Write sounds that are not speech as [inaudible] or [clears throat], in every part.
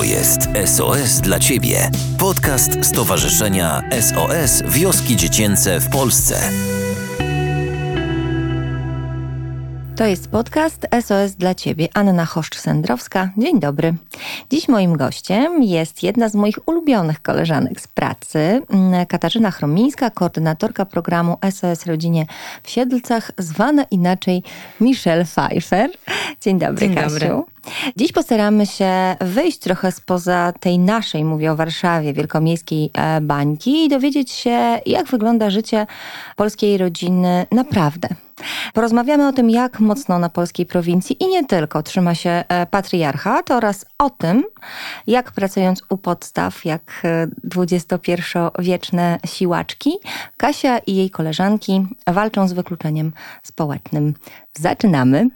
To jest SOS dla Ciebie. Podcast Stowarzyszenia SOS Wioski Dziecięce w Polsce. To jest podcast SOS dla Ciebie. Anna Choszcz-Sędrowska. Dzień dobry. Dziś moim gościem jest jedna z moich ulubionych koleżanek z pracy, mm, Katarzyna Chromińska, koordynatorka programu SOS Rodzinie w Siedlcach, zwana inaczej Michelle Pfeiffer. Dzień dobry, Dzień Kasiu. dobry. Dziś postaramy się wyjść trochę spoza tej naszej, mówię o Warszawie, wielkomiejskiej e, bańki i dowiedzieć się, jak wygląda życie polskiej rodziny naprawdę. Porozmawiamy o tym, jak mocno na polskiej prowincji i nie tylko trzyma się e, patriarchat oraz o tym, jak pracując u podstaw, jak e, XXI-wieczne siłaczki, Kasia i jej koleżanki walczą z wykluczeniem społecznym. Zaczynamy.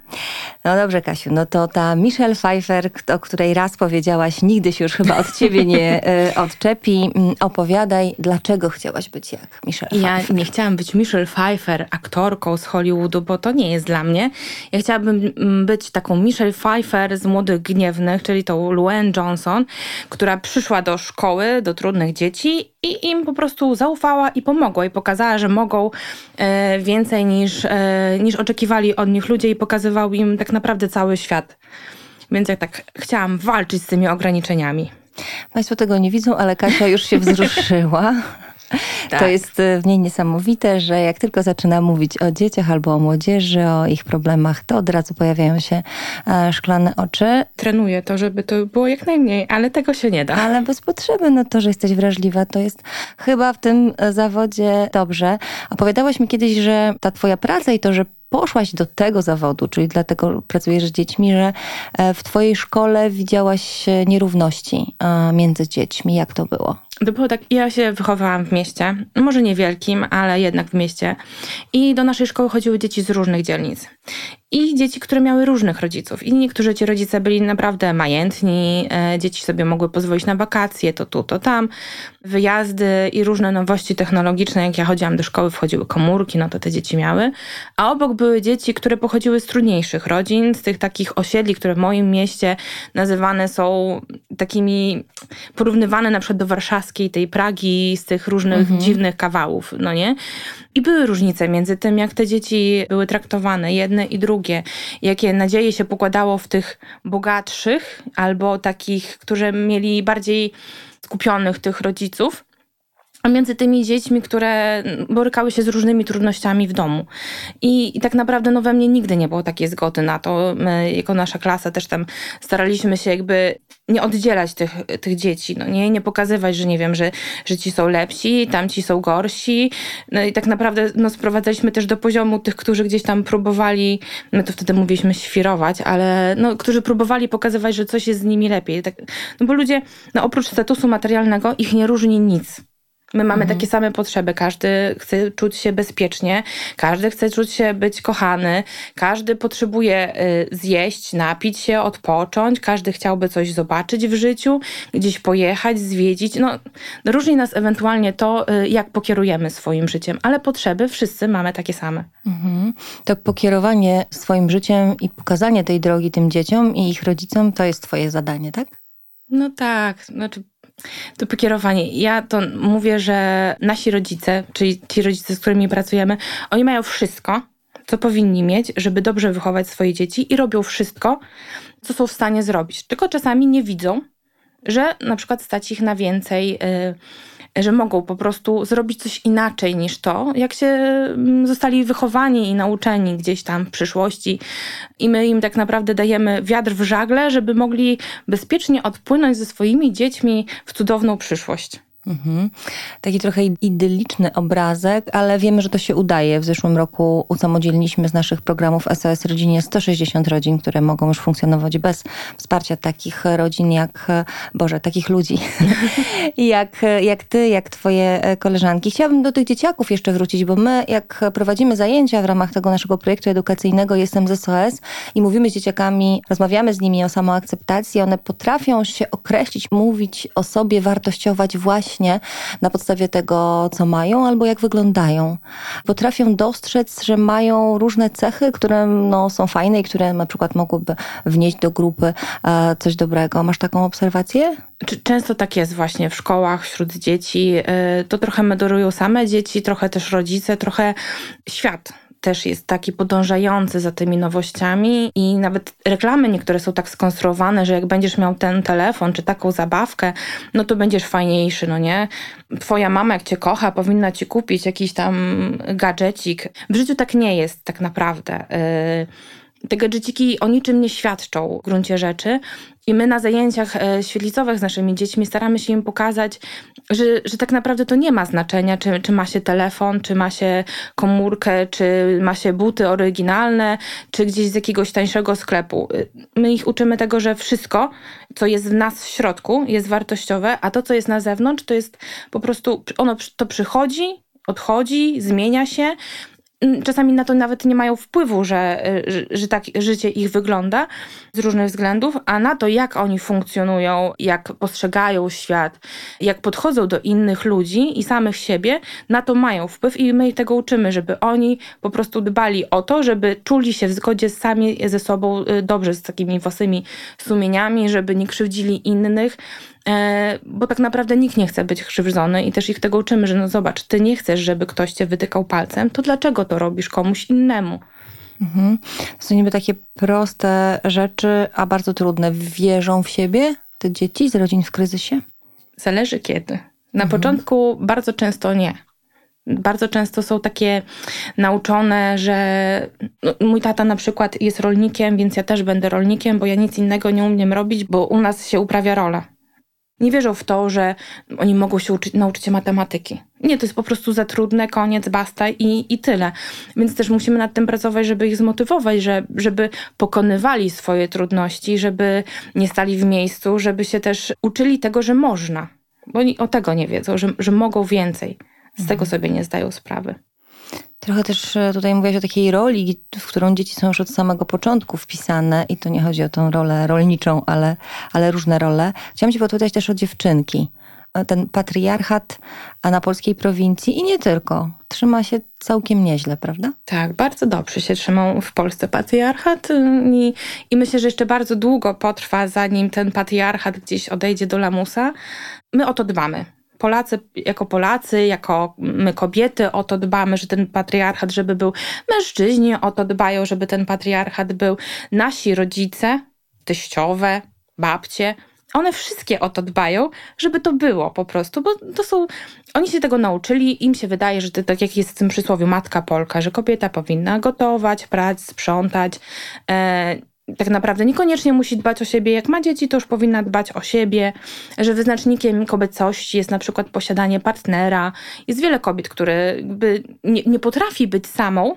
No dobrze, Kasiu, no to ta Michelle Pfeiffer, o której raz powiedziałaś, nigdy się już chyba od ciebie nie e, [laughs] odczepi. Mm, Opowiadaj, dlaczego chciałaś być jak Michelle Ja Pfeiffer? nie chciałam być Michelle Pfeiffer, aktorką z Hollywoodu, bo to nie jest dla mnie. Ja chciałabym mm, być taką Michelle Pfeiffer z Młodych Gniewnych, czyli tą Luann Johnson, która przyszła do szkoły, do trudnych dzieci i im po prostu zaufała i pomogła i pokazała, że mogą e, więcej niż, e, niż oczekiwali od nich ludzie i pokazywał im tak naprawdę cały świat. Więc ja tak chciałam walczyć z tymi ograniczeniami. Państwo tego nie widzą, ale Kasia już się wzruszyła. [laughs] To Tak. jest e, w niej niesamowite, że jak tylko zaczyna mówić o dzieciach albo o młodzieży, o ich problemach, to od razu pojawiają się e, szklane oczy. Trenuję to, żeby to było jak najmniej, ale tego się nie da. Ale bez potrzeby, no to, że jesteś wrażliwa, to jest chyba w tym e, zawodzie dobrze. Opowiadałaś mi kiedyś, że ta twoja praca i to, że poszłaś do tego zawodu, czyli dlatego pracujesz z dziećmi, że w twojej szkole widziałaś nierówności między dziećmi. Jak to było? To było tak, ja się wychowałam w mieście, może niewielkim, ale jednak w mieście. I do naszej szkoły chodziły dzieci z różnych dzielnic. I dzieci, które miały różnych rodziców. I niektórzy ci rodzice byli naprawdę majętni, e, dzieci sobie mogły pozwolić na wakacje, to tu, to tam, wyjazdy i różne nowości technologiczne. Jak ja chodziłam do szkoły, wchodziły komórki, no to te dzieci miały. A obok były dzieci, które pochodziły z trudniejszych rodzin, z tych takich osiedli, które w moim mieście nazywane są takimi, porównywane na przykład do warszawskiej, tej Pragi, z tych różnych dziwnych kawałów, no nie? I były różnice między tym, jak te dzieci były traktowane, jedne i drugie, jakie nadzieje się pokładało w tych bogatszych albo takich, którzy mieli bardziej skupionych tych rodziców. Między tymi dziećmi, które borykały się z różnymi trudnościami w domu. I, I tak naprawdę no, we mnie nigdy nie było takiej zgody na to. My, jako nasza klasa, też tam staraliśmy się jakby nie oddzielać tych, tych dzieci, no nie, nie pokazywać, że nie wiem, że, że ci są lepsi, tamci są gorsi. No i tak naprawdę no, sprowadzaliśmy też do poziomu tych, którzy gdzieś tam próbowali, my to wtedy mówiliśmy świrować, ale no, którzy próbowali pokazywać, że coś jest z nimi lepiej. Tak, no bo ludzie, no oprócz statusu materialnego, ich nie różni nic. My mamy takie same potrzeby. Każdy chce czuć się bezpiecznie, każdy chce czuć się być kochany, każdy potrzebuje y, zjeść, napić się, odpocząć, każdy chciałby coś zobaczyć w życiu, gdzieś pojechać, zwiedzić. No, różni nas ewentualnie to, y, jak pokierujemy swoim życiem, ale potrzeby wszyscy mamy takie same. Mhm. To pokierowanie swoim życiem i pokazanie tej drogi tym dzieciom i ich rodzicom to jest twoje zadanie, tak? No tak, znaczy to pokierowanie. Ja to mówię, że nasi rodzice, czyli ci rodzice, z którymi pracujemy, oni mają wszystko, co powinni mieć, żeby dobrze wychować swoje dzieci i robią wszystko, co są w stanie zrobić. Tylko czasami nie widzą, że na przykład stać ich na więcej, y, że mogą po prostu zrobić coś inaczej niż to, jak się mm, zostali wychowani i nauczeni gdzieś tam w przyszłości. I my im tak naprawdę dajemy wiatr w żagle, żeby mogli bezpiecznie odpłynąć ze swoimi dziećmi w cudowną przyszłość. Mhm. Taki trochę idylliczny obrazek, ale wiemy, że to się udaje. W zeszłym roku usamodzielniliśmy z naszych programów SOS Rodzinie 160 rodzin, które mogą już funkcjonować bez wsparcia takich rodzin jak, Boże, takich ludzi, [laughs] jak, jak ty, jak twoje koleżanki. Chciałabym do tych dzieciaków jeszcze wrócić, bo my jak prowadzimy zajęcia w ramach tego naszego projektu edukacyjnego Jestem z SOS i mówimy z dzieciakami, rozmawiamy z nimi o samoakceptacji, one potrafią się określić, mówić o sobie, wartościować właśnie właśnie na podstawie tego, co mają albo jak wyglądają. Potrafią dostrzec, że mają różne cechy, które no, są fajne i które na przykład mogłyby wnieść do grupy e, coś dobrego. Masz taką obserwację? Często tak jest właśnie w szkołach, wśród dzieci. E, to trochę moderują same dzieci, trochę też rodzice, trochę świat też jest taki podążający za tymi nowościami i nawet reklamy niektóre są tak skonstruowane, że jak będziesz miał ten telefon czy taką zabawkę, no to będziesz fajniejszy, no nie? Twoja mama jak cię kocha, powinna ci kupić jakiś tam gadżecik. W życiu tak nie jest tak naprawdę. Yy te gadżeciki o niczym nie świadczą w gruncie rzeczy. I my na zajęciach e, świetlicowych z naszymi dziećmi staramy się im pokazać, że, że tak naprawdę to nie ma znaczenia, czy, czy ma się telefon, czy ma się komórkę, czy ma się buty oryginalne, czy gdzieś z jakiegoś tańszego sklepu. E, my ich uczymy tego, że wszystko, co jest w nas w środku, jest wartościowe, a to, co jest na zewnątrz, to jest po prostu, ono to przychodzi, odchodzi, zmienia się czasami na to nawet nie mają wpływu, że, że, że, tak życie ich wygląda z różnych względów, a na to, jak oni funkcjonują, jak postrzegają świat, jak podchodzą do innych ludzi i samych siebie, na to mają wpływ i my tego uczymy, żeby oni po prostu dbali o to, żeby czuli się w zgodzie sami ze sobą y, dobrze, z takimi własnymi sumieniami, żeby nie krzywdzili innych, bo tak naprawdę nikt nie chce być krzywdzony i też ich tego uczymy, że no zobacz, ty nie chcesz, żeby ktoś cię wytykał palcem, to dlaczego to robisz komuś innemu? Mhm. To są niby takie proste rzeczy, a bardzo trudne. Wierzą w siebie te dzieci z rodzin w kryzysie? Zależy kiedy. Na mhm. początku bardzo często nie. Bardzo często są takie nauczone, że no, mój tata na przykład jest rolnikiem, więc ja też będę rolnikiem, bo ja nic innego nie umiem robić, bo u nas się uprawia rola. Nie wierzą w to, że oni mogą się uczyć, nauczyć się matematyki. Nie, to jest po prostu za trudne, koniec, basta i, i tyle. Więc też musimy nad tym pracować, żeby ich zmotywować, że, żeby pokonywali swoje trudności, żeby nie stali w miejscu, żeby się też uczyli tego, że można. Bo oni o tego nie wiedzą, że, że mogą więcej. Z mhm. tego sobie nie zdają sprawy. Trochę też e, tutaj mówiłaś o takiej roli, w którą dzieci są już od samego początku wpisane i to nie chodzi o tą rolę rolniczą, ale, ale różne role. Chciałam Cię podpytać też o dziewczynki. E, ten patriarchat na polskiej prowincji i nie tylko. Trzyma się całkiem nieźle, prawda? Tak, bardzo dobrze się trzymał w Polsce patriarchat y, i, i myślę, że jeszcze bardzo długo potrwa, zanim ten patriarchat gdzieś odejdzie do lamusa. My o to dbamy. Polacy jako Polacy, jako my kobiety o to dbamy, że ten patriarchat, żeby był. Mężczyźni o to dbają, żeby ten patriarchat był. Nasi rodzice, teściowe, babcie, one wszystkie o to dbają, żeby to było po prostu, bo to są, oni się tego nauczyli, im się wydaje, że to tak jak jest w tym przysłowiu matka Polka, że kobieta powinna gotować, prać, sprzątać, e, tak naprawdę niekoniecznie musi dbać o siebie. Jak ma dzieci, to już powinna dbać o siebie, że wyznacznikiem kobiecości jest na przykład posiadanie partnera. Jest wiele kobiet, które nie, nie potrafi być samą,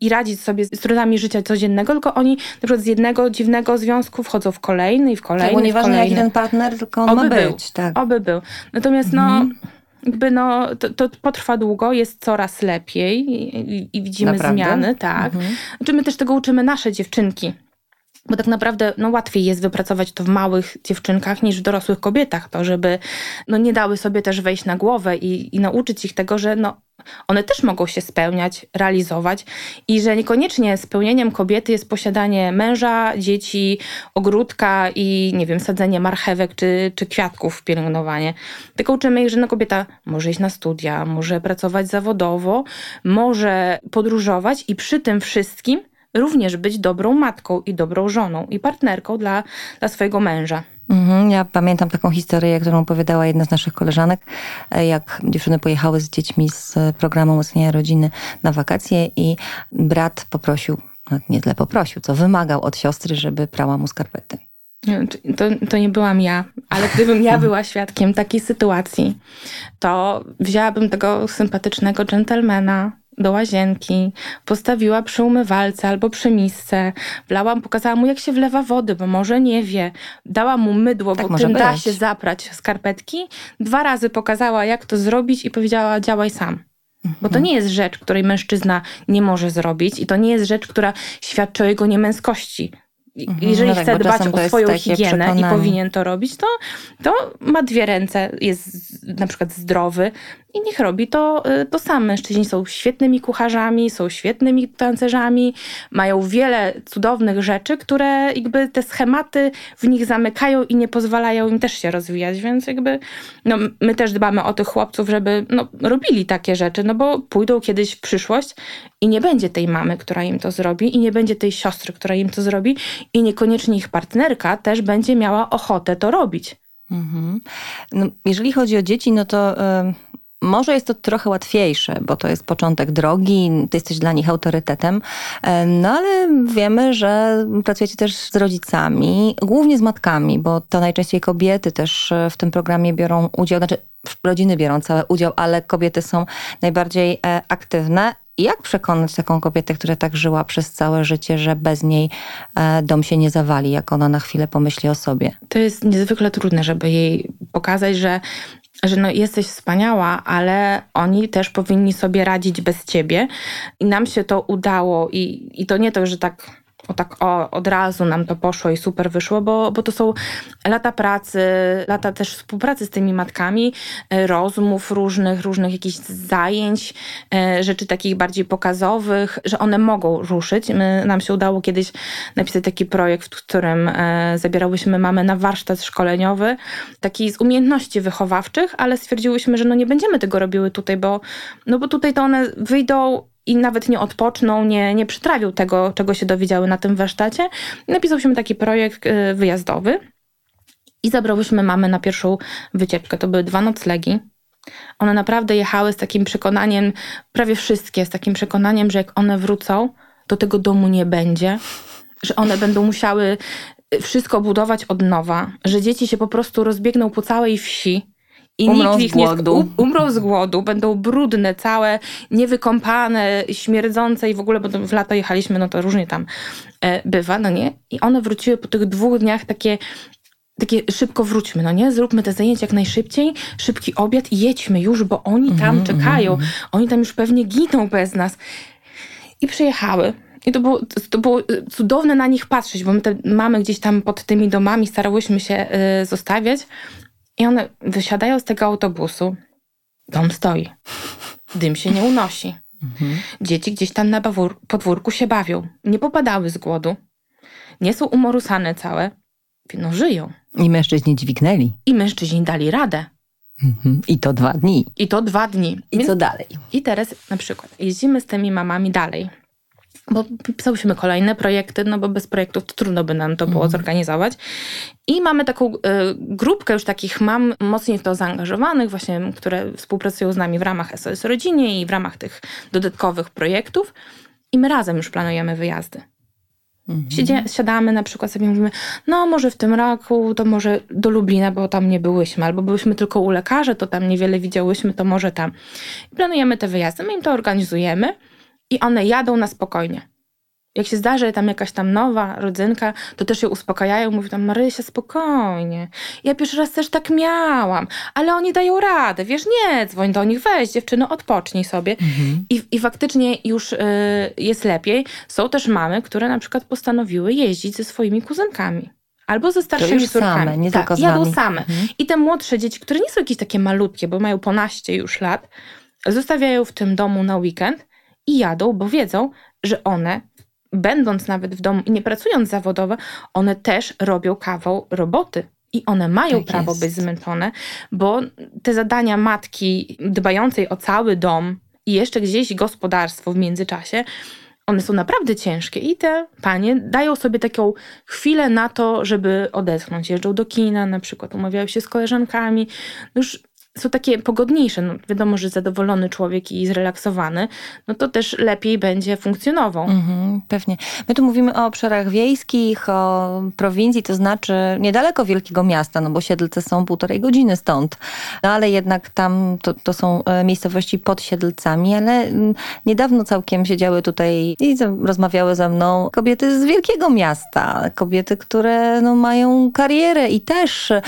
i radzić sobie z trudami życia codziennego, tylko oni na przykład z jednego dziwnego związku wchodzą w kolejny i w kolejny. Tak, nieważne jaki ten partner, tylko on Oby ma był. być. Tak. Oby był. Natomiast no, mhm. no, jakby no, to, to, potrwa długo, jest coraz lepiej i, i widzimy Naprawdę? zmiany, tak. Mhm. Znaczy my też tego uczymy nasze dziewczynki bo tak naprawdę no, łatwiej jest wypracować to w małych dziewczynkach niż w dorosłych kobietach, to żeby no, nie dały sobie też wejść na głowę i, i nauczyć ich tego, że no, one też mogą się spełniać, realizować i że niekoniecznie spełnieniem kobiety jest posiadanie męża, dzieci, ogródka i nie wiem, sadzenie marchewek czy, czy kwiatków, pielęgnowanie. Tylko uczymy ich, że no, kobieta może iść na studia, może pracować zawodowo, może podróżować i przy tym wszystkim również być dobrą matką i dobrą żoną i partnerką dla, dla swojego męża. Mhm, ja pamiętam taką historię, którą opowiadała jedna z naszych koleżanek, e, jak dziewczyny pojechały z dziećmi z programu umocnienia rodziny na wakacje i brat poprosił, no nie tyle poprosił, co wymagał od siostry, żeby prała mu skarpety. To, to nie byłam ja, ale gdybym ja była świadkiem takiej sytuacji, to wzięłabym tego sympatycznego dżentelmena, do łazienki, postawiła przy umywalce albo przy misce, wlałam, pokazała mu jak się wlewa wody, bo może nie wie. Dała mu mydło, tak bo tym da się zaprać skarpetki. Dwa razy pokazała jak to zrobić i powiedziała działaj sam. Bo to mhm. nie jest rzecz, której mężczyzna nie może zrobić i to nie jest rzecz, która świadczy o jego niemęskości. Mhm, jeżeli no tak, chce dbać o swoją higienę przekonanie. i powinien to robić, to, to ma dwie ręce, jest na przykład zdrowy i niech robi to, y, to sam. Mężczyźni są świetnymi kucharzami, są świetnymi tancerzami, mają wiele cudownych rzeczy, które jakby te schematy w nich zamykają i nie pozwalają im też się rozwijać, więc jakby no, my też dbamy o tych chłopców, żeby no, robili takie rzeczy, no bo pójdą kiedyś w przyszłość i nie będzie tej mamy, która im to zrobi i nie będzie tej siostry, która im to zrobi i niekoniecznie ich partnerka też będzie miała ochotę to robić. Mhm. No, jeżeli chodzi o dzieci, no to... Może jest to trochę łatwiejsze, bo to jest początek drogi, ty jesteś dla nich autorytetem, no ale wiemy, że pracujecie też z rodzicami, głównie z matkami, bo to najczęściej kobiety też e, w tym programie biorą udział, znaczy rodziny biorą cały udział, ale kobiety są najbardziej e, aktywne. Jak przekonać taką kobietę, która tak żyła przez całe życie, że bez niej e, dom się nie zawali, jak ona na chwilę pomyśli o sobie? To jest niezwykle trudne, żeby jej pokazać, że że no jesteś wspaniała, ale oni też powinni sobie radzić bez ciebie. I nam się to udało i, i to nie to, że tak o tak o, od razu nam to poszło i super wyszło, bo, bo to są lata pracy, lata też współpracy z tymi matkami, e, rozmów różnych, różnych jakichś zajęć, e, rzeczy takich bardziej pokazowych, że one mogą ruszyć. My, nam się udało kiedyś napisać taki projekt, w którym e, zabierałyśmy mamę na warsztat szkoleniowy, taki z umiejętności wychowawczych, ale stwierdziłyśmy, że no nie będziemy tego robiły tutaj, bo, no bo tutaj to one wyjdą i nawet nie odpoczną, nie, nie przytrawią tego, czego się dowiedziały na tym warsztacie. Napisaliśmy taki projekt y, wyjazdowy i zabrałyśmy mamy na pierwszą wycieczkę. To były dwa noclegi. One naprawdę jechały z takim przekonaniem, prawie wszystkie, z takim przekonaniem, że jak one wrócą, to tego domu nie będzie, że one będą musiały wszystko budować od nowa, że dzieci się po prostu rozbiegną po całej wsi, i umrą nikt z głodu. Nie, umrą z głodu, będą brudne, całe, niewykąpane, śmierdzące i w ogóle, bo w lato jechaliśmy, no to różnie tam e, bywa, no nie? I one wróciły po tych dwóch dniach takie takie szybko wróćmy, no nie? Zróbmy te zajęcia jak najszybciej, szybki obiad i jedźmy już, bo oni tam mm, czekają. Mm, oni tam już pewnie giną bez nas. I przyjechały. I to było, to było cudowne na nich patrzeć, bo my te mamy gdzieś tam pod tymi domami starałyśmy się y, zostawiać. I one wysiadają z tego autobusu. Dom stoi. Dym się nie unosi. Mhm. Dzieci gdzieś tam na podwórku się bawią. Nie popadały z głodu. Nie są umorusane całe. No żyją. I mężczyźni dźwignęli. I mężczyźni dali radę. Mhm. I to dwa dni. I to dwa dni. I Więc... co dalej? I teraz na przykład jeździmy z tymi mamami dalej bo pisałyśmy kolejne projekty, no bo bez projektów to trudno by nam to było mhm. zorganizować. I mamy taką y, grupkę już takich mam mocniej w to zaangażowanych, właśnie, które współpracują z nami w ramach SOS Rodzinie i w ramach tych dodatkowych projektów. I my razem już planujemy wyjazdy. Mhm. siadamy na przykład sobie mówimy, no może w tym roku, to może do Lublina, bo tam nie byłyśmy, albo byłyśmy tylko u lekarza, to tam niewiele widziałyśmy, to może tam. I planujemy te wyjazdy, my im to organizujemy i one jadą na spokojnie. Jak się zdarzy tam jakaś tam nowa rodzynka, to też je uspokajają, mówią tam Marysia, spokojnie. Ja pierwszy raz też tak miałam, ale oni dają radę, wiesz, nie, dzwoń do nich, weź dziewczyno, odpocznij sobie. Mhm. I, I faktycznie już y, jest lepiej. Są też mamy, które na przykład postanowiły jeździć ze swoimi kuzynkami. Albo ze starszymi córkami. Same, nie tak, tylko z jadą same. Mhm. I te młodsze dzieci, które nie są jakieś takie malutkie, bo mają ponaście już lat, zostawiają w tym domu na weekend i jadą, bo wiedzą, że one, będąc nawet w domu i nie pracując zawodowo, one też robią kawał roboty. I one mają tak prawo jest. być zmęczone, bo te zadania matki dbającej o cały dom i jeszcze gdzieś gospodarstwo w międzyczasie, one są naprawdę ciężkie i te panie dają sobie taką chwilę na to, żeby odetchnąć. Jeżdżą do kina, na przykład umawiają się z koleżankami. Już są takie pogodniejsze. No, wiadomo, że zadowolony człowiek i zrelaksowany, no to też lepiej będzie funkcjonował. Mhm, pewnie. My tu mówimy o obszarach wiejskich, o prowincji, to znaczy niedaleko wielkiego miasta, no bo Siedlce są półtorej godziny stąd. No ale jednak tam to, to są e, miejscowości pod Siedlcami, ale mm, niedawno całkiem siedziały tutaj i rozmawiały ze mną kobiety z wielkiego miasta. Kobiety, które no, mają karierę i też e,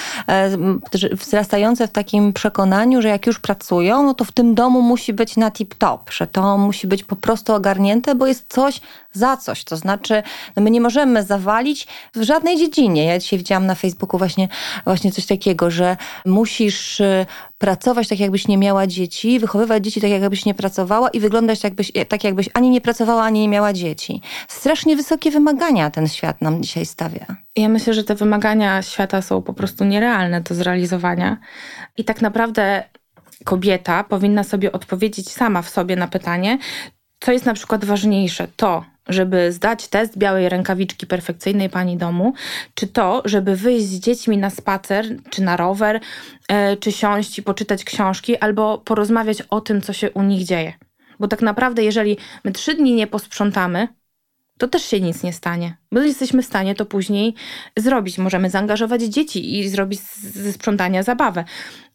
wzrastające w takim przekonaniu, przekonaniu, że jak już pracują, no to w tym domu musi być na tip-top, że to musi być po prostu ogarnięte, bo jest coś za coś. To znaczy, no my nie możemy zawalić w żadnej dziedzinie. Ja dzisiaj widziałam na Facebooku właśnie, właśnie coś takiego, że musisz y, pracować tak, jakbyś nie miała dzieci, wychowywać dzieci tak, jakbyś nie pracowała i wyglądać tak, jakbyś, tak, jakbyś ani nie pracowała, ani nie miała dzieci. Strasznie wysokie wymagania ten świat nam dzisiaj stawia. Ja myślę, że te wymagania świata są po prostu nierealne do zrealizowania. I tak naprawdę kobieta powinna sobie odpowiedzieć sama w sobie na pytanie, co jest na przykład ważniejsze. To, żeby zdać test białej rękawiczki perfekcyjnej pani domu, czy to, żeby wyjść z dziećmi na spacer, czy na rower, e, czy siąść i poczytać książki, albo porozmawiać o tym, co się u nich dzieje. Bo tak naprawdę, jeżeli my trzy dni nie posprzątamy, to też się nic nie stanie. Bo jesteśmy w stanie to później zrobić. Możemy zaangażować dzieci i zrobić ze sprzątania zabawę.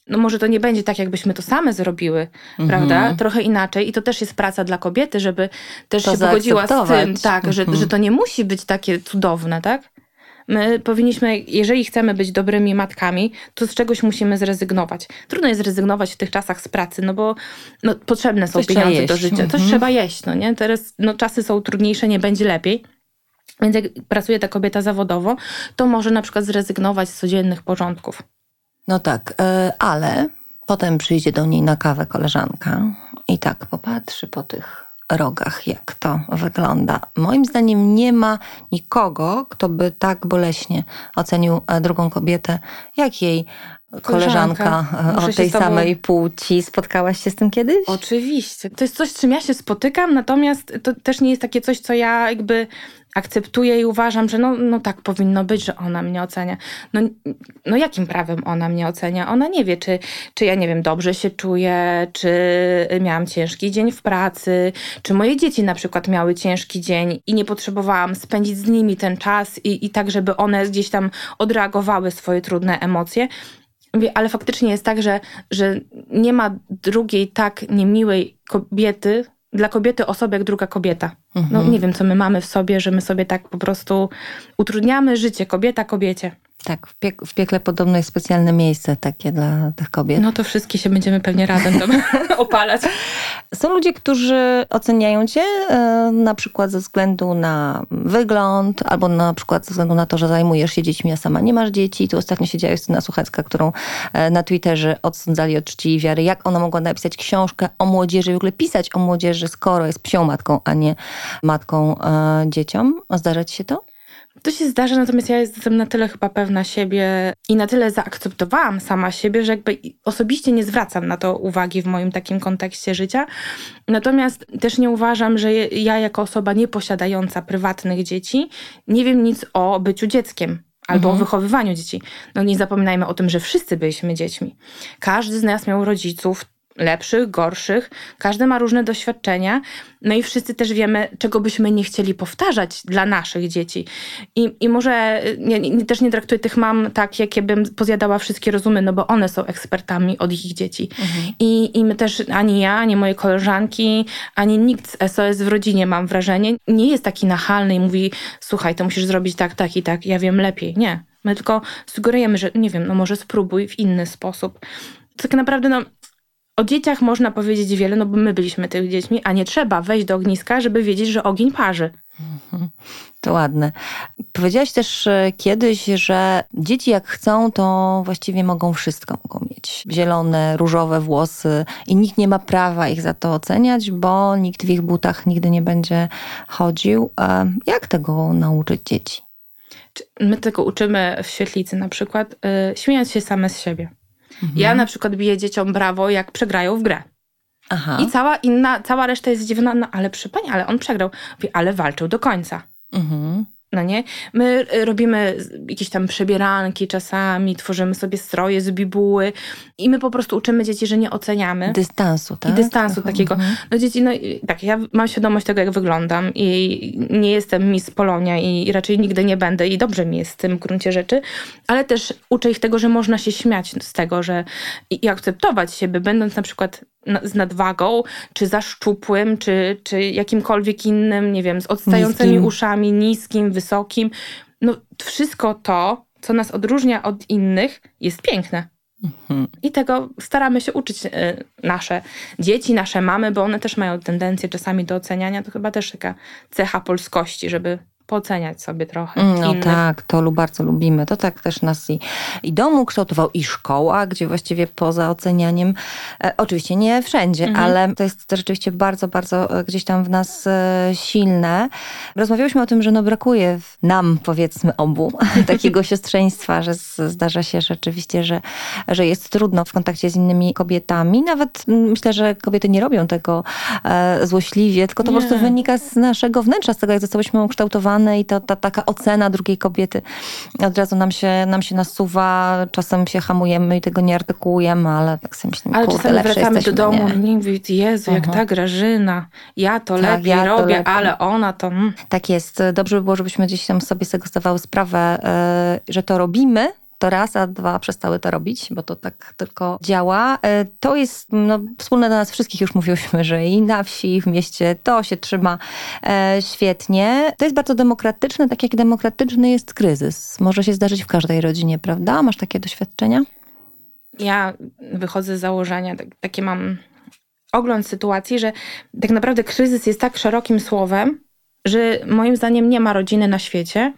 No może to nie będzie tak, jakbyśmy to same zrobiły, mhm. prawda? Trochę inaczej. I to też jest praca dla kobiety, żeby też to się pogodziła z tym, tak, mhm. że, że to nie musi być takie cudowne, tak? My powinniśmy, jeżeli chcemy być dobrymi matkami, to z czegoś musimy zrezygnować. Trudno jest zrezygnować w tych czasach z pracy, no bo no, potrzebne są coś pieniądze do życia. Coś mhm. trzeba jeść, no nie? Teraz no, czasy są trudniejsze, nie będzie lepiej. Więc jak pracuje ta kobieta zawodowo, to może na przykład zrezygnować z codziennych porządków. No tak, e, ale potem przyjdzie do niej na kawę koleżanka i tak popatrzy po tych rogach, jak to wygląda. Moim zdaniem nie ma nikogo, kto by tak boleśnie ocenił e, drugą kobietę, jak jej koleżanka, koleżanka o tej tobą... samej płci. Spotkałaś się z tym kiedyś? Oczywiście. To jest coś, z czym ja się spotykam, natomiast to też nie jest takie coś, co ja jakby akceptuję i uważam, że no, no tak powinno być, że ona mnie ocenia. No, no jakim prawem ona mnie ocenia? Ona nie wie, czy, czy ja, nie wiem, dobrze się czuję, czy miałam ciężki dzień w pracy, czy moje dzieci na przykład miały ciężki dzień i nie potrzebowałam spędzić z nimi ten czas i, i tak, żeby one gdzieś tam odreagowały swoje trudne emocje. Ale faktycznie jest tak, że, że nie ma drugiej tak niemiłej kobiety, dla kobiety osoby jak druga kobieta. No mhm. nie wiem, co my mamy w sobie, że my sobie tak po prostu utrudniamy życie, kobieta kobiecie. Tak, w, piek w, piekle podobno jest specjalne miejsce takie dla tych kobiet. No to wszystkie się będziemy pewnie razem tam [laughs] opalać. Są ludzie, którzy oceniają cię e, na przykład ze względu na wygląd, albo na przykład ze względu na to, że zajmujesz się dziećmi, a sama nie masz dzieci. Tu ostatnio siedziała Justyna Suchecka, którą e, na Twitterze odsądzali od czci i wiary. Jak ona mogła napisać książkę o młodzieży, w ogóle pisać o młodzieży, skoro jest psią matką, a nie matką e, dzieciom? Zdarza ci się to? To się zdarza, natomiast ja jestem na tyle chyba pewna siebie i na tyle zaakceptowałam sama siebie, że jakby osobiście nie zwracam na to uwagi w moim takim kontekście życia. Natomiast też nie uważam, że ja jako osoba nieposiadająca prywatnych dzieci nie wiem nic o byciu dzieckiem albo mhm. o wychowywaniu dzieci. No nie zapominajmy o tym, że wszyscy byliśmy dziećmi. Każdy z nas miał rodziców, lepszych, gorszych. Każdy ma różne doświadczenia. No i wszyscy też wiemy, czego byśmy nie chcieli powtarzać dla naszych dzieci. I, i może ja nie, też nie traktuję tych mam tak, jakie bym pozjadała wszystkie rozumy, no bo one są ekspertami od ich dzieci. Mhm. I, I my też, ani ja, ani moje koleżanki, ani nikt z SOS w rodzinie, mam wrażenie, nie jest taki nachalny i mówi, słuchaj, to musisz zrobić tak, tak i tak, ja wiem lepiej. Nie. My tylko sugerujemy, że nie wiem, no może spróbuj w inny sposób. Tak naprawdę, no, o dzieciach można powiedzieć wiele, no bo my byliśmy tych dziećmi, a nie trzeba wejść do ogniska, żeby wiedzieć, że ogień parzy. To ładne. Powiedziałaś też e, kiedyś, że dzieci jak chcą, to właściwie mogą wszystko. Mogą mieć zielone, różowe włosy i nikt nie ma prawa ich za to oceniać, bo nikt w ich butach nigdy nie będzie chodził. Jak tego nauczyć dzieci? My tego uczymy w świetlicy na przykład, yy, śmiejąc się same z siebie. Mhm. Ja na przykład biję dzieciom brawo, jak przegrają w grę. Aha. I cała inna, cała reszta jest zdziwiona, no ale przy pani, ale on przegrał. Ale walczył do końca. Mhm. No nie? My y, robimy jakieś tam przebieranki czasami, tworzymy sobie stroje z bibuły i my po prostu uczymy dzieci, że nie oceniamy. Dystansu, tak? I dystansu takiego. Mhm. No dzieci, no tak, ja mam świadomość tego, jak wyglądam i nie jestem Miss Polonia i raczej nigdy nie będę i dobrze mi jest w tym gruncie rzeczy, ale też uczę ich tego, że można się śmiać z tego, że i akceptować siebie, będąc na przykład z nadwagą, czy za szczupłym, czy, czy jakimkolwiek innym, nie wiem, z odstającymi niskim. uszami, niskim, wysokim. No wszystko to, co nas odróżnia od innych, jest piękne. Mhm. I tego staramy się uczyć y, nasze dzieci, nasze mamy, bo one też mają tendencję czasami do oceniania. To chyba też taka cecha polskości, żeby pooceniać sobie trochę. Mm, no innych. tak, to bardzo lubimy. To tak też nas i, i domu kształtował, i szkoła, gdzie właściwie poza ocenianiem, e, oczywiście nie wszędzie, mhm. ale to jest rzeczywiście bardzo, bardzo e, gdzieś tam w nas e, silne. Rozmawiałyśmy o tym, że no brakuje nam, powiedzmy obu, [laughs] takiego siostrzeństwa, że z, zdarza się rzeczywiście, że, że jest trudno w kontakcie z innymi kobietami. Nawet myślę, że kobiety nie robią tego e, złośliwie, tylko to nie. po prostu wynika z naszego wnętrza, z tego, jak zostałyśmy ukształtowane i to ta taka ocena drugiej kobiety od razu nam się, nam się nasuwa, czasem się hamujemy i tego nie artykułujemy, ale tak sobie myślimy, Ale kurde, czasami wracamy do domu i mówimy, Jezu, jak uh -huh. ta Grażyna, ja to tak, lepiej ja robię, lepiej. ale ona to... Mm. Tak jest. Dobrze by było, żebyśmy gdzieś tam sobie z tego zdawały sprawę, yy, że to robimy, to raz, a dwa przestały to robić, bo to tak tylko działa. E, to jest no, wspólne dla nas wszystkich, już mówiłyśmy, że i na wsi, i w mieście to się trzyma e, świetnie. To jest bardzo demokratyczne, tak jak demokratyczny jest kryzys. Może się zdarzyć w każdej rodzinie, prawda? Masz takie doświadczenia? Ja wychodzę z założenia, tak, takie mam ogląd sytuacji, że tak naprawdę kryzys jest tak szerokim słowem, że moim zdaniem nie ma rodziny na świecie,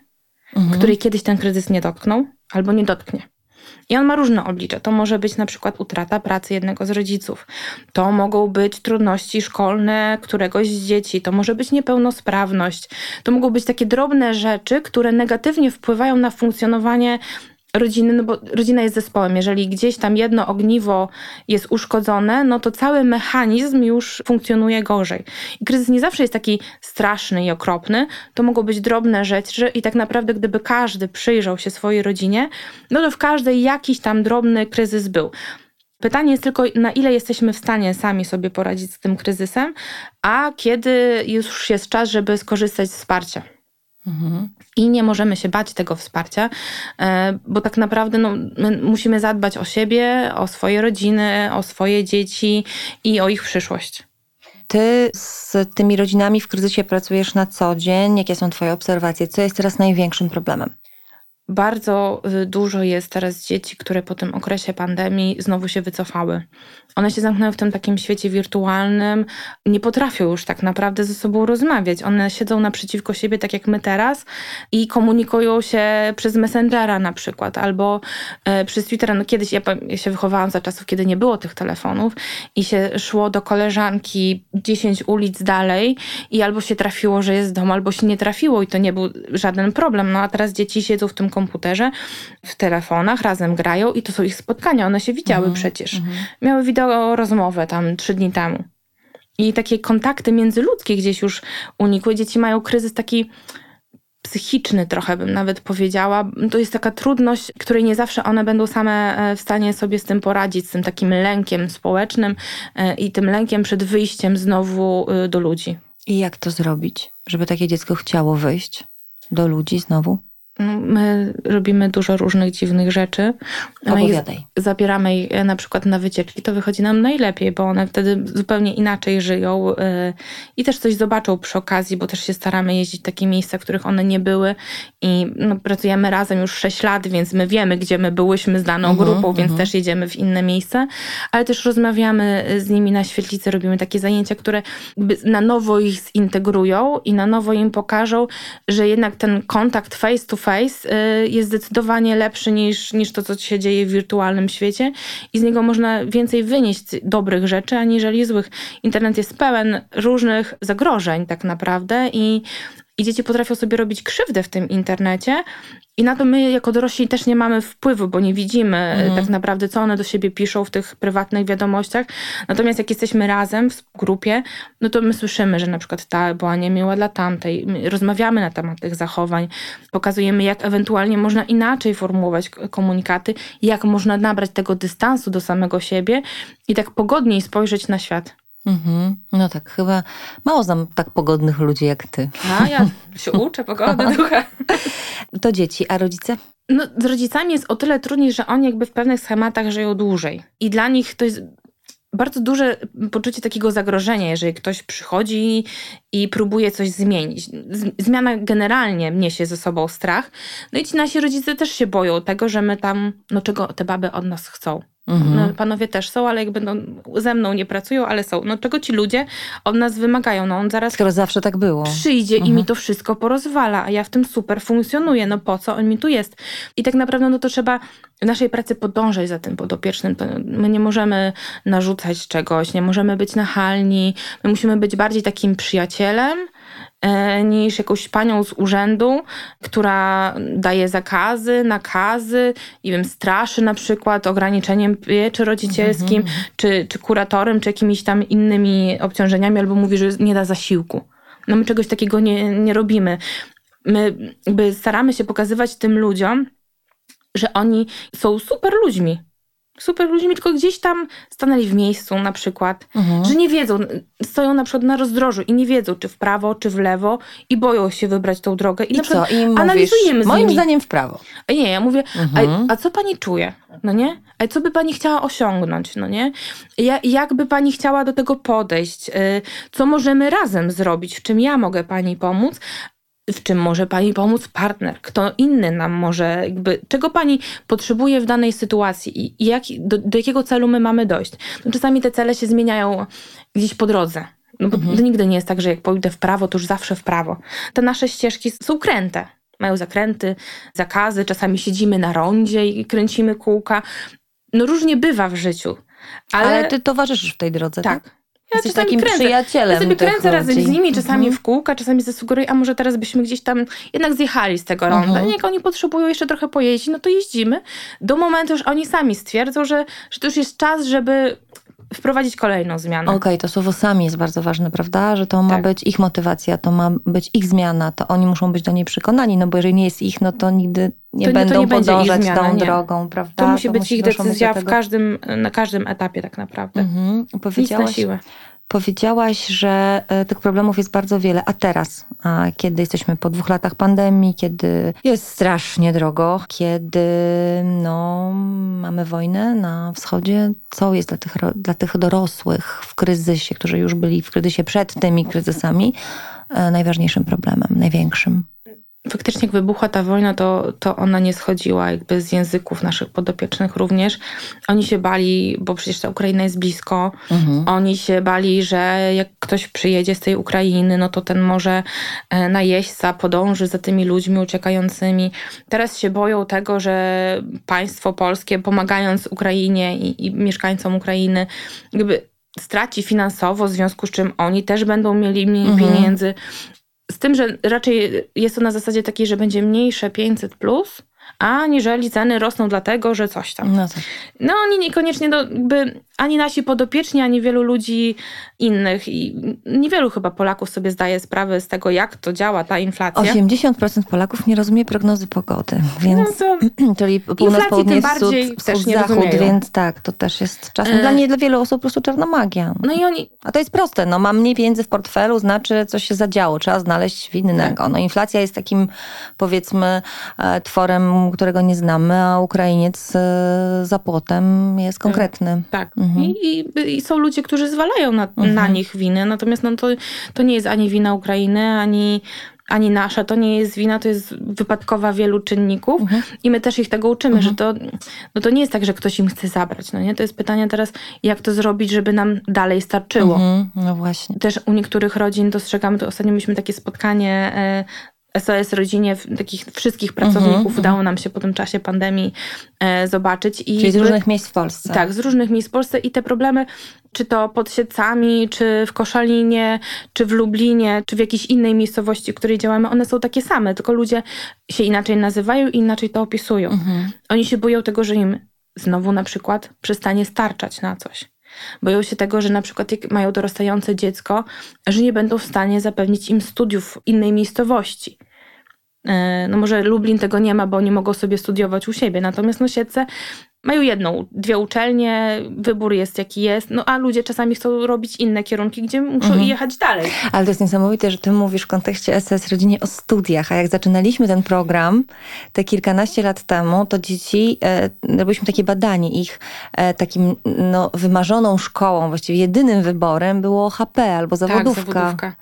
mhm. której kiedyś ten kryzys nie dotknął albo nie dotknie. I on ma różne oblicza. To może być na przykład utrata pracy jednego z rodziców. To mogą być trudności szkolne któregoś z dzieci. To może być niepełnosprawność. To mogą być takie drobne rzeczy, które negatywnie wpływają na funkcjonowanie rodziny, no bo rodzina jest zespołem. Jeżeli gdzieś tam jedno ogniwo jest uszkodzone, no to cały mechanizm już funkcjonuje gorzej. I kryzys nie zawsze jest taki straszny i okropny. To mogą być drobne rzeczy i tak naprawdę gdyby każdy przyjrzał się swojej rodzinie, no to w każdej jakiś tam drobny kryzys był. Pytanie jest tylko, na ile jesteśmy w stanie sami sobie poradzić z tym kryzysem, a kiedy już jest czas, żeby skorzystać z wsparcia. Mhm. I nie możemy się bać tego wsparcia, e, bo tak naprawdę no, musimy zadbać o siebie, o swoje rodziny, o swoje dzieci i o ich przyszłość. Ty z tymi rodzinami w kryzysie pracujesz na co dzień. Jakie są Twoje obserwacje? Co jest teraz największym problemem? Bardzo y, dużo jest teraz dzieci, które po tym okresie pandemii znowu się wycofały. One się zamknęły w tym takim świecie wirtualnym, nie potrafią już tak naprawdę ze sobą rozmawiać. One siedzą naprzeciwko siebie, tak jak my teraz, i komunikują się przez Messengera na przykład, albo e, przez Twittera. No kiedyś ja, ja się wychowałam za czasów, kiedy nie było tych telefonów i się szło do koleżanki 10 ulic dalej i albo się trafiło, że jest dom, albo się nie trafiło i to nie był żaden problem. No a teraz dzieci siedzą w tym komputerze, w telefonach, razem grają i to są ich spotkania. One się widziały mhm, przecież. Mhm. Miały wideo rozmowę tam trzy dni temu. I takie kontakty międzyludzkie gdzieś już unikły. Dzieci mają kryzys taki psychiczny trochę bym nawet powiedziała. To jest taka trudność, której nie zawsze one będą same e, w stanie sobie z tym poradzić, z tym takim lękiem społecznym e, i tym lękiem przed wyjściem znowu e, do ludzi. I jak to zrobić, żeby takie dziecko chciało wyjść do ludzi znowu? No, my robimy dużo różnych dziwnych rzeczy. Opowiadaj. Zabieramy je na przykład na wycieczki, to wychodzi nam najlepiej, bo one wtedy zupełnie inaczej żyją y, i też coś zobaczą przy okazji, bo też się staramy jeździć w takie miejsca, w których one nie były i no, pracujemy razem już 6 lat, więc my wiemy, gdzie my byłyśmy z daną mhm, grupą, więc mhm. też jedziemy w inne miejsca, ale też rozmawiamy z nimi na świetlicy, robimy takie zajęcia, które na nowo ich zintegrują i na nowo im pokażą, że jednak ten kontakt face to face y, jest zdecydowanie lepszy niż, niż to, co się dzieje w wirtualnym świecie i z niego można więcej wynieść dobrych rzeczy, aniżeli złych. Internet jest pełen różnych zagrożeń tak naprawdę i i dzieci potrafią sobie robić krzywdę w tym internecie, i na to my jako dorośli też nie mamy wpływu, bo nie widzimy e, mhm. tak naprawdę, co one do siebie piszą w tych prywatnych wiadomościach. Natomiast jak jesteśmy razem w grupie, no to my słyszymy, że na przykład ta była niemiła dla tamtej. My rozmawiamy na temat tych zachowań, pokazujemy, jak ewentualnie można inaczej formułować komunikaty, jak można nabrać tego dystansu do samego siebie i tak pogodniej spojrzeć na świat. Mhm. No tak, chyba mało znam tak pogodnych ludzi jak ty. A ja się [laughs] uczę pogody ducha. To dzieci, a rodzice? No, z rodzicami jest o tyle trudniej, że oni jakby w pewnych schematach żyją dłużej. I dla nich to jest bardzo duże poczucie takiego zagrożenia, jeżeli ktoś przychodzi i próbuje coś zmienić. Zmiana generalnie niesie ze sobą strach. No i ci nasi rodzice też się boją tego, że my tam, no czego te baby od nas chcą. Mhm. No, panowie też są, ale jakby no, ze mną nie pracują, ale są. No czego ci ludzie od nas wymagają? No on zaraz Skoro zawsze tak było. przyjdzie mhm. i mi mhm. to wszystko porozwala, a ja w tym super funkcjonuję. No po co on mi tu jest? I tak naprawdę no to trzeba w naszej pracy podążać za tym podopiecznym. My nie możemy narzucać czegoś, nie możemy być nachalni. My musimy być bardziej takim przyjacielem, niż jakąś panią z urzędu, która daje zakazy, nakazy, nie wiem, straszy na przykład ograniczeniem pieczy rodzicielskim, -hmm. czy, czy kuratorem, czy jakimiś tam innymi obciążeniami, albo mówi, że nie da zasiłku. No my czegoś takiego nie, nie robimy. My jakby staramy się pokazywać tym ludziom, że oni są super ludźmi, super ludźmi, tylko gdzieś tam stanęli w miejscu na przykład, mhm. że nie wiedzą, stoją na przykład na rozdrożu i nie wiedzą, czy w prawo, czy w lewo i boją się wybrać tą drogę. I, I na co? I mówisz, analizujemy Moim nimi. zdaniem w prawo. A nie, ja mówię, mhm. a, a, co pani czuje, no nie? A co by pani chciała osiągnąć, no nie? Ja, jak by pani chciała do tego podejść? Y, co możemy razem zrobić? W czym ja mogę pani pomóc? W czym może Pani pomóc partner, kto inny nam może, jakby, czego Pani potrzebuje w danej sytuacji i jak, do, do jakiego celu my mamy dojść. No, czasami te cele się zmieniają gdzieś po drodze. No bo mhm. to nigdy nie jest tak, że jak pójdę w prawo, to już zawsze w prawo. Te nasze ścieżki są kręte. Mają zakręty, zakazy, czasami siedzimy na rondzie i kręcimy kółka. No różnie bywa w życiu. Ale, ale ty towarzyszysz w tej drodze, tak? tak? Ja Jesteś takim kręcę. przyjacielem. Ja sobie kręcę razem z nimi, czasami mhm. w kółka, czasami zasugeruję, a może teraz byśmy gdzieś tam jednak zjechali z tego ronda. Mhm. Jak oni potrzebują jeszcze trochę pojeździć, no to jeździmy. Do momentu, że oni sami stwierdzą, że, że to już jest czas, żeby wprowadzić kolejną zmianę. Okej, okay, to słowo sami jest bardzo ważne, prawda? Że to ma tak. być ich motywacja, to ma być ich zmiana, to oni muszą być do niej przekonani, no bo jeżeli nie jest ich, no to nigdy nie to, będą to nie podążać zmiana, tą nie. drogą, prawda? To musi to być musi ich decyzja w każdym, na każdym etapie tak naprawdę. Mhm. Powiedziałaś, Nic na siłę. Powiedziałaś, że e, tych problemów jest bardzo wiele, a teraz, a kiedy jesteśmy po dwóch latach pandemii, kiedy jest strasznie drogo, kiedy no, mamy wojnę na wschodzie, co jest dla tych, dla tych dorosłych w kryzysie, którzy już byli w kryzysie przed tymi kryzysami, e, najważniejszym problemem, największym? Faktycznie jak wybuchła ta wojna, to, to ona nie schodziła jakby z języków naszych podopiecznych również. Oni się bali, bo przecież ta Ukraina jest blisko, mhm. oni się bali, że jak ktoś przyjedzie z tej Ukrainy, no to ten może e, najeźdźca podąży za tymi ludźmi uciekającymi. Teraz się boją tego, że państwo polskie pomagając Ukrainie i, i mieszkańcom Ukrainy jakby straci finansowo, w związku z czym oni też będą mieli mniej mhm. pieniędzy. Z tym, że raczej jest to na zasadzie takiej, że będzie mniejsze 500 plus, aniżeli ceny rosną dlatego, że coś tam. No, tak. no oni niekoniecznie do, jakby ani nasi podopieczni, ani wielu ludzi innych i niewielu chyba Polaków sobie zdaje sprawę z tego, jak to działa ta inflacja. 80% Polaków nie rozumie prognozy pogody, więc no to [clears throat] czyli północ, południe, wschód, wschód nie zachód, rozumieją. więc tak, to też jest czasem e... dla nie dla wielu osób po prostu czarna magia. No i oni... A to jest proste, no mam mniej pieniędzy w portfelu, znaczy coś się zadziało, trzeba znaleźć winnego. Tak. No inflacja jest takim powiedzmy e, tworem, którego nie znamy, a Ukrainiec e, za płotem jest tak. konkretny. Tak. Mhm. Mhm. I, I, są ludzie, którzy zwalają na, mhm. na nich winy, natomiast no, to, to nie jest ani wina Ukrainy, ani, ani nasza, to nie jest wina, to jest wypadkowa wielu czynników mhm. i my też ich tego uczymy, mhm. że to, no to nie jest tak, że ktoś im chce zabrać, no nie? To jest pytanie teraz, jak to zrobić, żeby nam dalej starczyło. Mhm. No właśnie. Też u niektórych rodzin dostrzegamy, to ostatnio mieliśmy takie spotkanie e, SOS Rodzinie, takich wszystkich pracowników mm -hmm. udało nam się po tym czasie pandemii e, zobaczyć. I Czyli z różnych miejsc w Polsce. Tak, z różnych miejsc w Polsce i te problemy, czy to pod Siedcami, czy w Koszalinie, czy w Lublinie, czy w jakiejś innej miejscowości, w której działamy, one są takie same, tylko ludzie się inaczej nazywają i inaczej to opisują. Mm -hmm. Oni się boją tego, że im znowu na przykład przestanie starczać na coś. Boją się tego, że na przykład jak mają dorastające dziecko, że nie będą w stanie zapewnić im studiów w innej miejscowości. E, no może Lublin tego nie ma, bo nie mogą sobie studiować u siebie, natomiast no Siedce mają jedną, dwie uczelnie, wybór jest jaki jest, no a ludzie czasami chcą robić inne kierunki, gdzie muszą mhm. jechać dalej. Ale to jest niesamowite, że ty mówisz w kontekście SOS Rodzinie o studiach, a jak zaczynaliśmy ten program te kilkanaście lat temu, to dzieci, e, robiliśmy takie badanie ich e, takim no, wymarzoną szkołą, właściwie jedynym wyborem było HP albo zawodówka. Tak, zawodówka.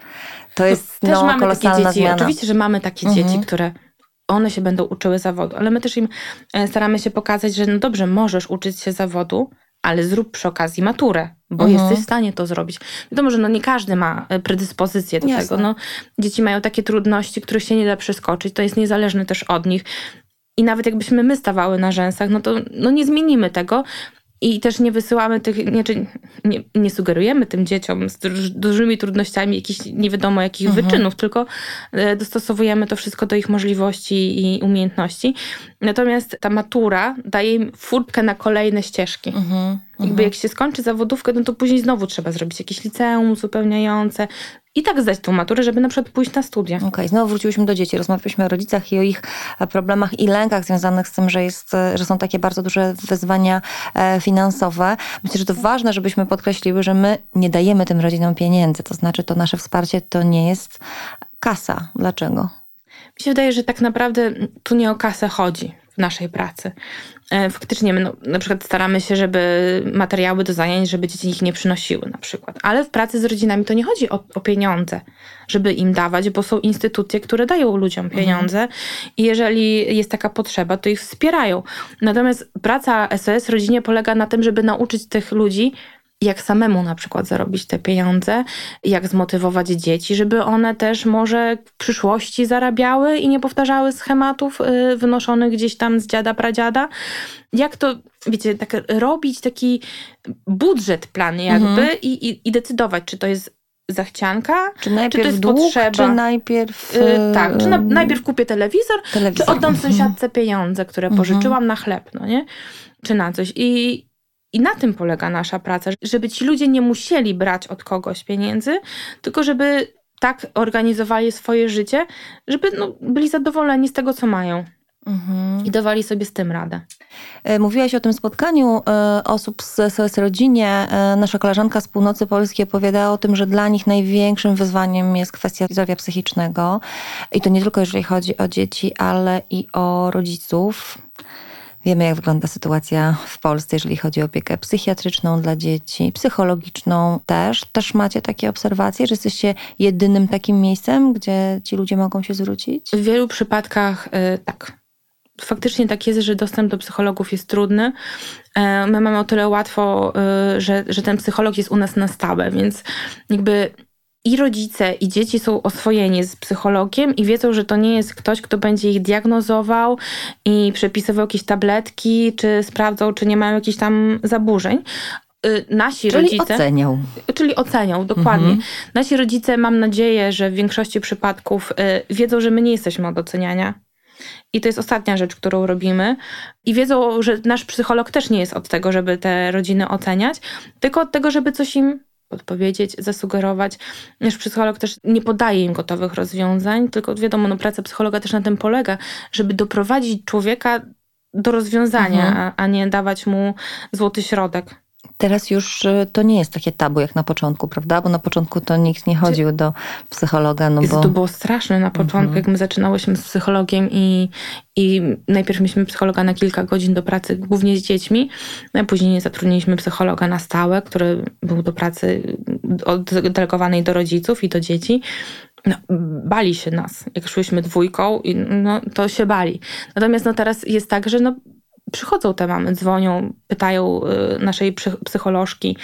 To jest no, no, mamy takie dzieci. Zmiana. Oczywiście, że mamy takie mhm. dzieci, które one się będą uczyły zawodu, ale my też im e, staramy się pokazać, że no dobrze, możesz uczyć się zawodu, ale zrób przy okazji maturę, bo mhm. jesteś w stanie to zrobić. Wiadomo, że no nie każdy ma e, predyspozycję do Jasne. tego. No, dzieci mają takie trudności, których się nie da przeskoczyć. To jest niezależne też od nich. I nawet jakbyśmy my stawały na rzęsach, no to no nie zmienimy tego, i też nie wysyłamy tych, nie, nie, nie sugerujemy tym dzieciom z dużymi trudnościami jakichś nie wiadomo jakich mhm. wyczynów, tylko e, dostosowujemy to wszystko do ich możliwości i umiejętności. Natomiast ta matura daje im furtkę na kolejne ścieżki. Mhm. Jakby mhm. jak się skończy zawodówkę, no to później znowu trzeba zrobić jakieś liceum uzupełniające, i tak zdać tą maturę, żeby na przykład pójść na studia. Okej, okay, znowu wróciłyśmy do dzieci. Rozmawialiśmy o rodzicach i o ich e, problemach i lękach związanych z tym, że, jest, e, że są takie bardzo duże wyzwania e, finansowe. Myślę, że to ważne, żebyśmy podkreśliły, że my nie dajemy tym rodzinom pieniędzy. To znaczy, to nasze wsparcie to nie jest kasa. Dlaczego? Mi się wydaje, że tak naprawdę tu nie o kasę chodzi w naszej pracy. E, faktycznie no, na przykład staramy się, żeby materiały do zajęć, żeby dzieci ich nie przynosiły na przykład. Ale w pracy z rodzinami to nie chodzi o, o pieniądze, żeby im dawać, bo są instytucje, które dają ludziom mhm. pieniądze mhm. i jeżeli jest taka potrzeba, to ich wspierają. Natomiast praca SOS rodzinie polega na tym, żeby nauczyć tych ludzi jak samemu na przykład zarobić te pieniądze, jak zmotywować dzieci, żeby one też może w przyszłości zarabiały i nie powtarzały schematów y, wynoszonych gdzieś tam z dziada, pradziada. Jak to, wiecie, tak robić taki budżet, plan jakby mhm. i, i, i decydować, czy to jest zachcianka, czy, najpierw czy to jest dług, potrzeba. Czy najpierw. Yy, tak, czy na, najpierw kupię telewizor, telewizor, czy oddam mhm. sąsiadce pieniądze, które mhm. pożyczyłam na chleb, no nie? Czy na coś. I, i na tym polega nasza praca, żeby ci ludzie nie musieli brać od kogoś pieniędzy, tylko żeby tak organizowali swoje życie, żeby no, byli zadowoleni z tego, co mają. Mhm. I dawali sobie z tym radę. E, mówiłaś o tym spotkaniu e, osób z SOS Rodzinie. E, nasza koleżanka z północy Polski opowiadała o tym, że dla nich największym wyzwaniem jest kwestia zdrowia psychicznego. I to nie tylko jeżeli chodzi o dzieci, ale i o rodziców. Wiemy, jak wygląda sytuacja w Polsce, jeżeli chodzi o opiekę psychiatryczną dla dzieci, psychologiczną też. Też macie takie obserwacje, że jesteście jedynym takim miejscem, gdzie ci ludzie mogą się zwrócić? W wielu przypadkach yy, tak. Faktycznie tak jest, że dostęp do psychologów jest trudny. Y, my mamy o tyle łatwo, y, że, że ten psycholog jest u nas na stałe, więc jakby i rodzice, i dzieci są oswojeni z psychologiem i wiedzą, że to nie jest ktoś, kto będzie ich diagnozował i przepisywał jakieś tabletki, czy sprawdzał, czy nie mają jakichś tam zaburzeń. Y, nasi czyli rodzice. Ocenią. Czyli ocenią, dokładnie. Mhm. Nasi rodzice, mam nadzieję, że w większości przypadków y, wiedzą, że my nie jesteśmy od oceniania. I to jest ostatnia rzecz, którą robimy. I wiedzą, że nasz psycholog też nie jest od tego, żeby te rodziny oceniać, tylko od tego, żeby coś im podpowiedzieć, zasugerować. Nasz psycholog też nie podaje im gotowych rozwiązań, tylko wiadomo, no, praca psychologa też na tym polega, żeby doprowadzić człowieka do rozwiązania, mhm. a, a nie dawać mu złoty środek. Teraz już y, to nie jest takie tabu jak na początku, prawda? Bo na początku to nikt nie chodził do psychologa. No bo... To było straszne na początku, mhm. jak my zaczynałyśmy z psychologiem i, i najpierw mieliśmy psychologa na kilka godzin do pracy, głównie z dziećmi, a później nie zatrudniliśmy psychologa na stałe, który był do pracy oddelegowanej do rodziców i do dzieci. No, bali się nas. Jak szłyśmy dwójką, no, to się bali. Natomiast no, teraz jest tak, że no, przychodzą te mamy, dzwonią, pytają y, naszej psycholożki,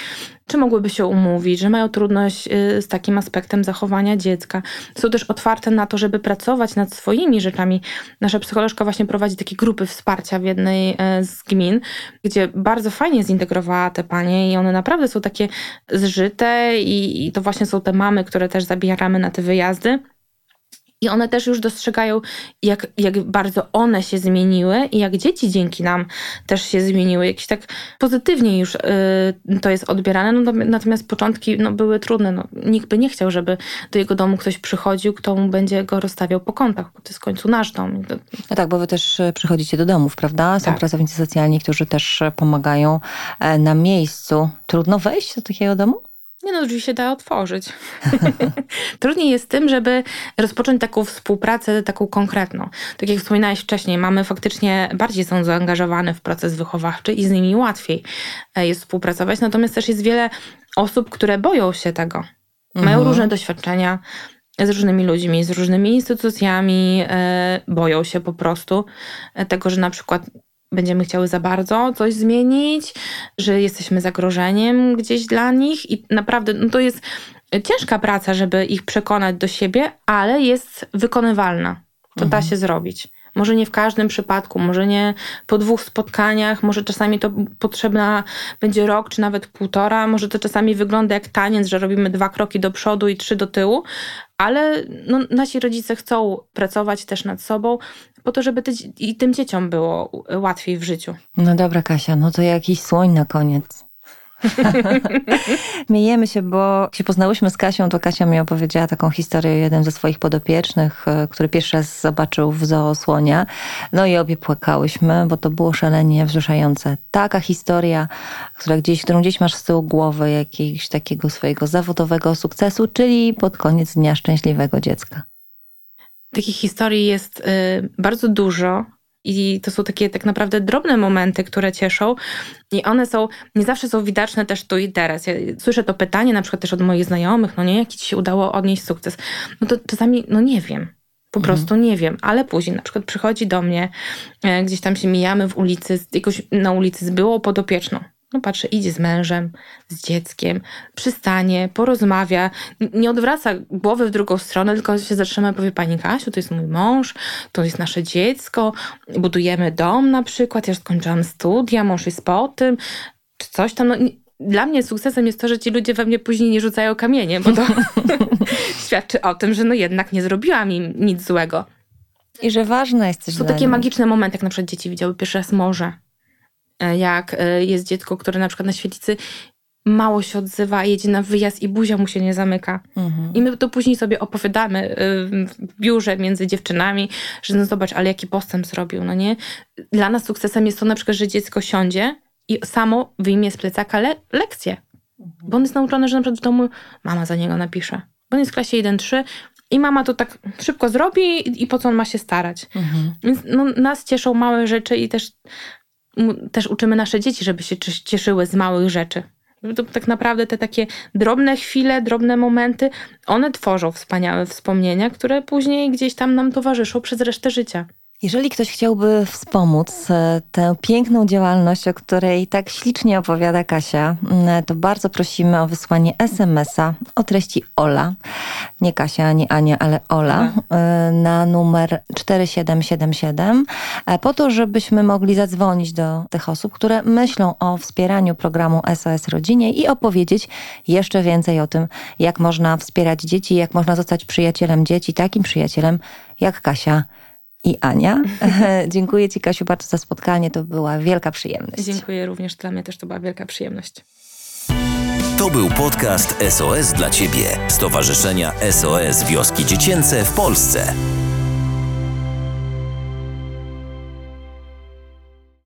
czy mogłyby się umówić, że mają trudność y, z takim aspektem zachowania dziecka. Są też otwarte na to, żeby pracować nad swoimi rzeczami. Nasza psycholożka właśnie prowadzi takie grupy wsparcia w jednej y, z gmin, gdzie bardzo fajnie zintegrowała te panie i one naprawdę są takie zżyte i, i to właśnie są te mamy, które też zabieramy na te wyjazdy I one też już dostrzegają, jak, jak bardzo one się zmieniły i jak dzieci dzięki nam też się zmieniły. Jakiś tak pozytywnie już y, to jest odbierane. No, natomiast początki no, były trudne. No, nikt by nie chciał, żeby do jego domu ktoś przychodził, kto mu będzie go rozstawiał po kątach, bo to jest w końcu nasz dom. No tak, bo wy też e, przychodzicie do domów, prawda? Są tak. pracownicy socjalni, którzy też e, pomagają e, na miejscu. Trudno wejść do takiego domu? Nie no, drzwi się da otworzyć. [laughs] Trudniej jest tym, żeby rozpocząć taką współpracę, taką konkretną. Tak jak wspominałeś wcześniej, mamy faktycznie bardziej są zaangażowane w proces wychowawczy i z nimi łatwiej e, jest współpracować. Natomiast też jest wiele osób, które boją się tego. Mają mhm. różne doświadczenia z różnymi ludźmi, z różnymi instytucjami, e, boją się po prostu e, tego, że na przykład będziemy chciały za bardzo coś zmienić, że jesteśmy zagrożeniem gdzieś dla nich i naprawdę no to jest ciężka praca, żeby ich przekonać do siebie, ale jest wykonywalna. To mhm. da się zrobić. Może nie w każdym przypadku, może nie po dwóch spotkaniach, może czasami to potrzebna będzie rok czy nawet półtora, może to czasami wygląda jak taniec, że robimy dwa kroki do przodu i trzy do tyłu, ale no, nasi rodzice chcą pracować też nad sobą po to, żeby ty, i tym dzieciom było łatwiej w życiu. No dobra, Kasia, no to jakiś słoń na koniec. [laughs] Miejemy się, bo jak się poznałyśmy z Kasią, to Kasia mi opowiedziała taką historię jeden ze swoich podopiecznych, e, który pierwszy raz zobaczył w zoo słonia. No i obie płakałyśmy, bo to było szalenie wzruszające. Taka historia, która gdzieś, którą gdzieś masz z tyłu głowy jakiegoś takiego swojego zawodowego sukcesu, czyli pod koniec dnia szczęśliwego dziecka. Takich historii jest y, bardzo dużo. I to są takie tak naprawdę drobne momenty, które cieszą. I one są, nie zawsze są widoczne też tu i teraz. Ja słyszę to pytanie na przykład też od moich znajomych, no nie, jaki ci się udało odnieść sukces? No to czasami, no nie wiem. Po mhm. prostu nie wiem, ale później na przykład przychodzi do mnie, e, gdzieś tam się mijamy w ulicy, jakoś na ulicy z byłą podopieczną. No patrzę, idzie z mężem, z dzieckiem, przystanie, porozmawia, nie odwraca głowy w drugą stronę, tylko się zatrzyma i powie, pani Kasiu, to jest mój mąż, to jest nasze dziecko, budujemy dom na przykład, ja już skończyłam studia, mąż jest po tym, czy coś tam. No, dla mnie sukcesem jest to, że ci ludzie we mnie później nie rzucają kamienie, bo to [laughs] świadczy o tym, że no jednak nie zrobiłam im nic złego. I że ważne jest też Są takie magiczne momenty, jak na przykład dzieci widziały pierwszy raz morze jak e, jest dziecko, które na przykład na świetlicy mało się odzywa, jedzie na wyjazd i buzia mu się nie zamyka. Mhm. I my to później sobie opowiadamy e, w biurze między dziewczynami, że no zobacz, ale jaki postęp zrobił, no nie? Dla nas sukcesem jest to na przykład, że dziecko siądzie i samo wyjmie z plecaka le lekcję. Mhm. Bo on jest nauczony, że na przykład w domu mama za niego napisze. Bo on jest w klasie 1-3 i mama to tak szybko zrobi i po co on ma się starać. Mhm. Więc no, nas cieszą małe rzeczy i też też uczymy nasze dzieci, żeby się cieszyły z małych rzeczy. To tak naprawdę te takie drobne chwile, drobne momenty, one tworzą wspaniałe wspomnienia, które później gdzieś tam nam towarzyszą przez resztę życia. Jeżeli ktoś chciałby wspomóc e, tę piękną działalność, o której tak ślicznie opowiada Kasia, to bardzo prosimy o wysłanie SMS-a o treści Ola, nie Kasia, nie Ania, ale Ola, e, na numer 4777, e, po to, żebyśmy mogli zadzwonić do tych osób, które myślą o wspieraniu programu SOS Rodzinie i opowiedzieć jeszcze więcej o tym, jak można wspierać dzieci, jak można zostać przyjacielem dzieci, takim przyjacielem jak Kasia i Ania. [laughs] Dziękuję Ci, Kasiu, bardzo za spotkanie. To była wielka przyjemność. Dziękuję również. Dla mnie też to była wielka przyjemność. To był podcast SOS dla Ciebie, Stowarzyszenia SOS Wioski Dziecięce w Polsce.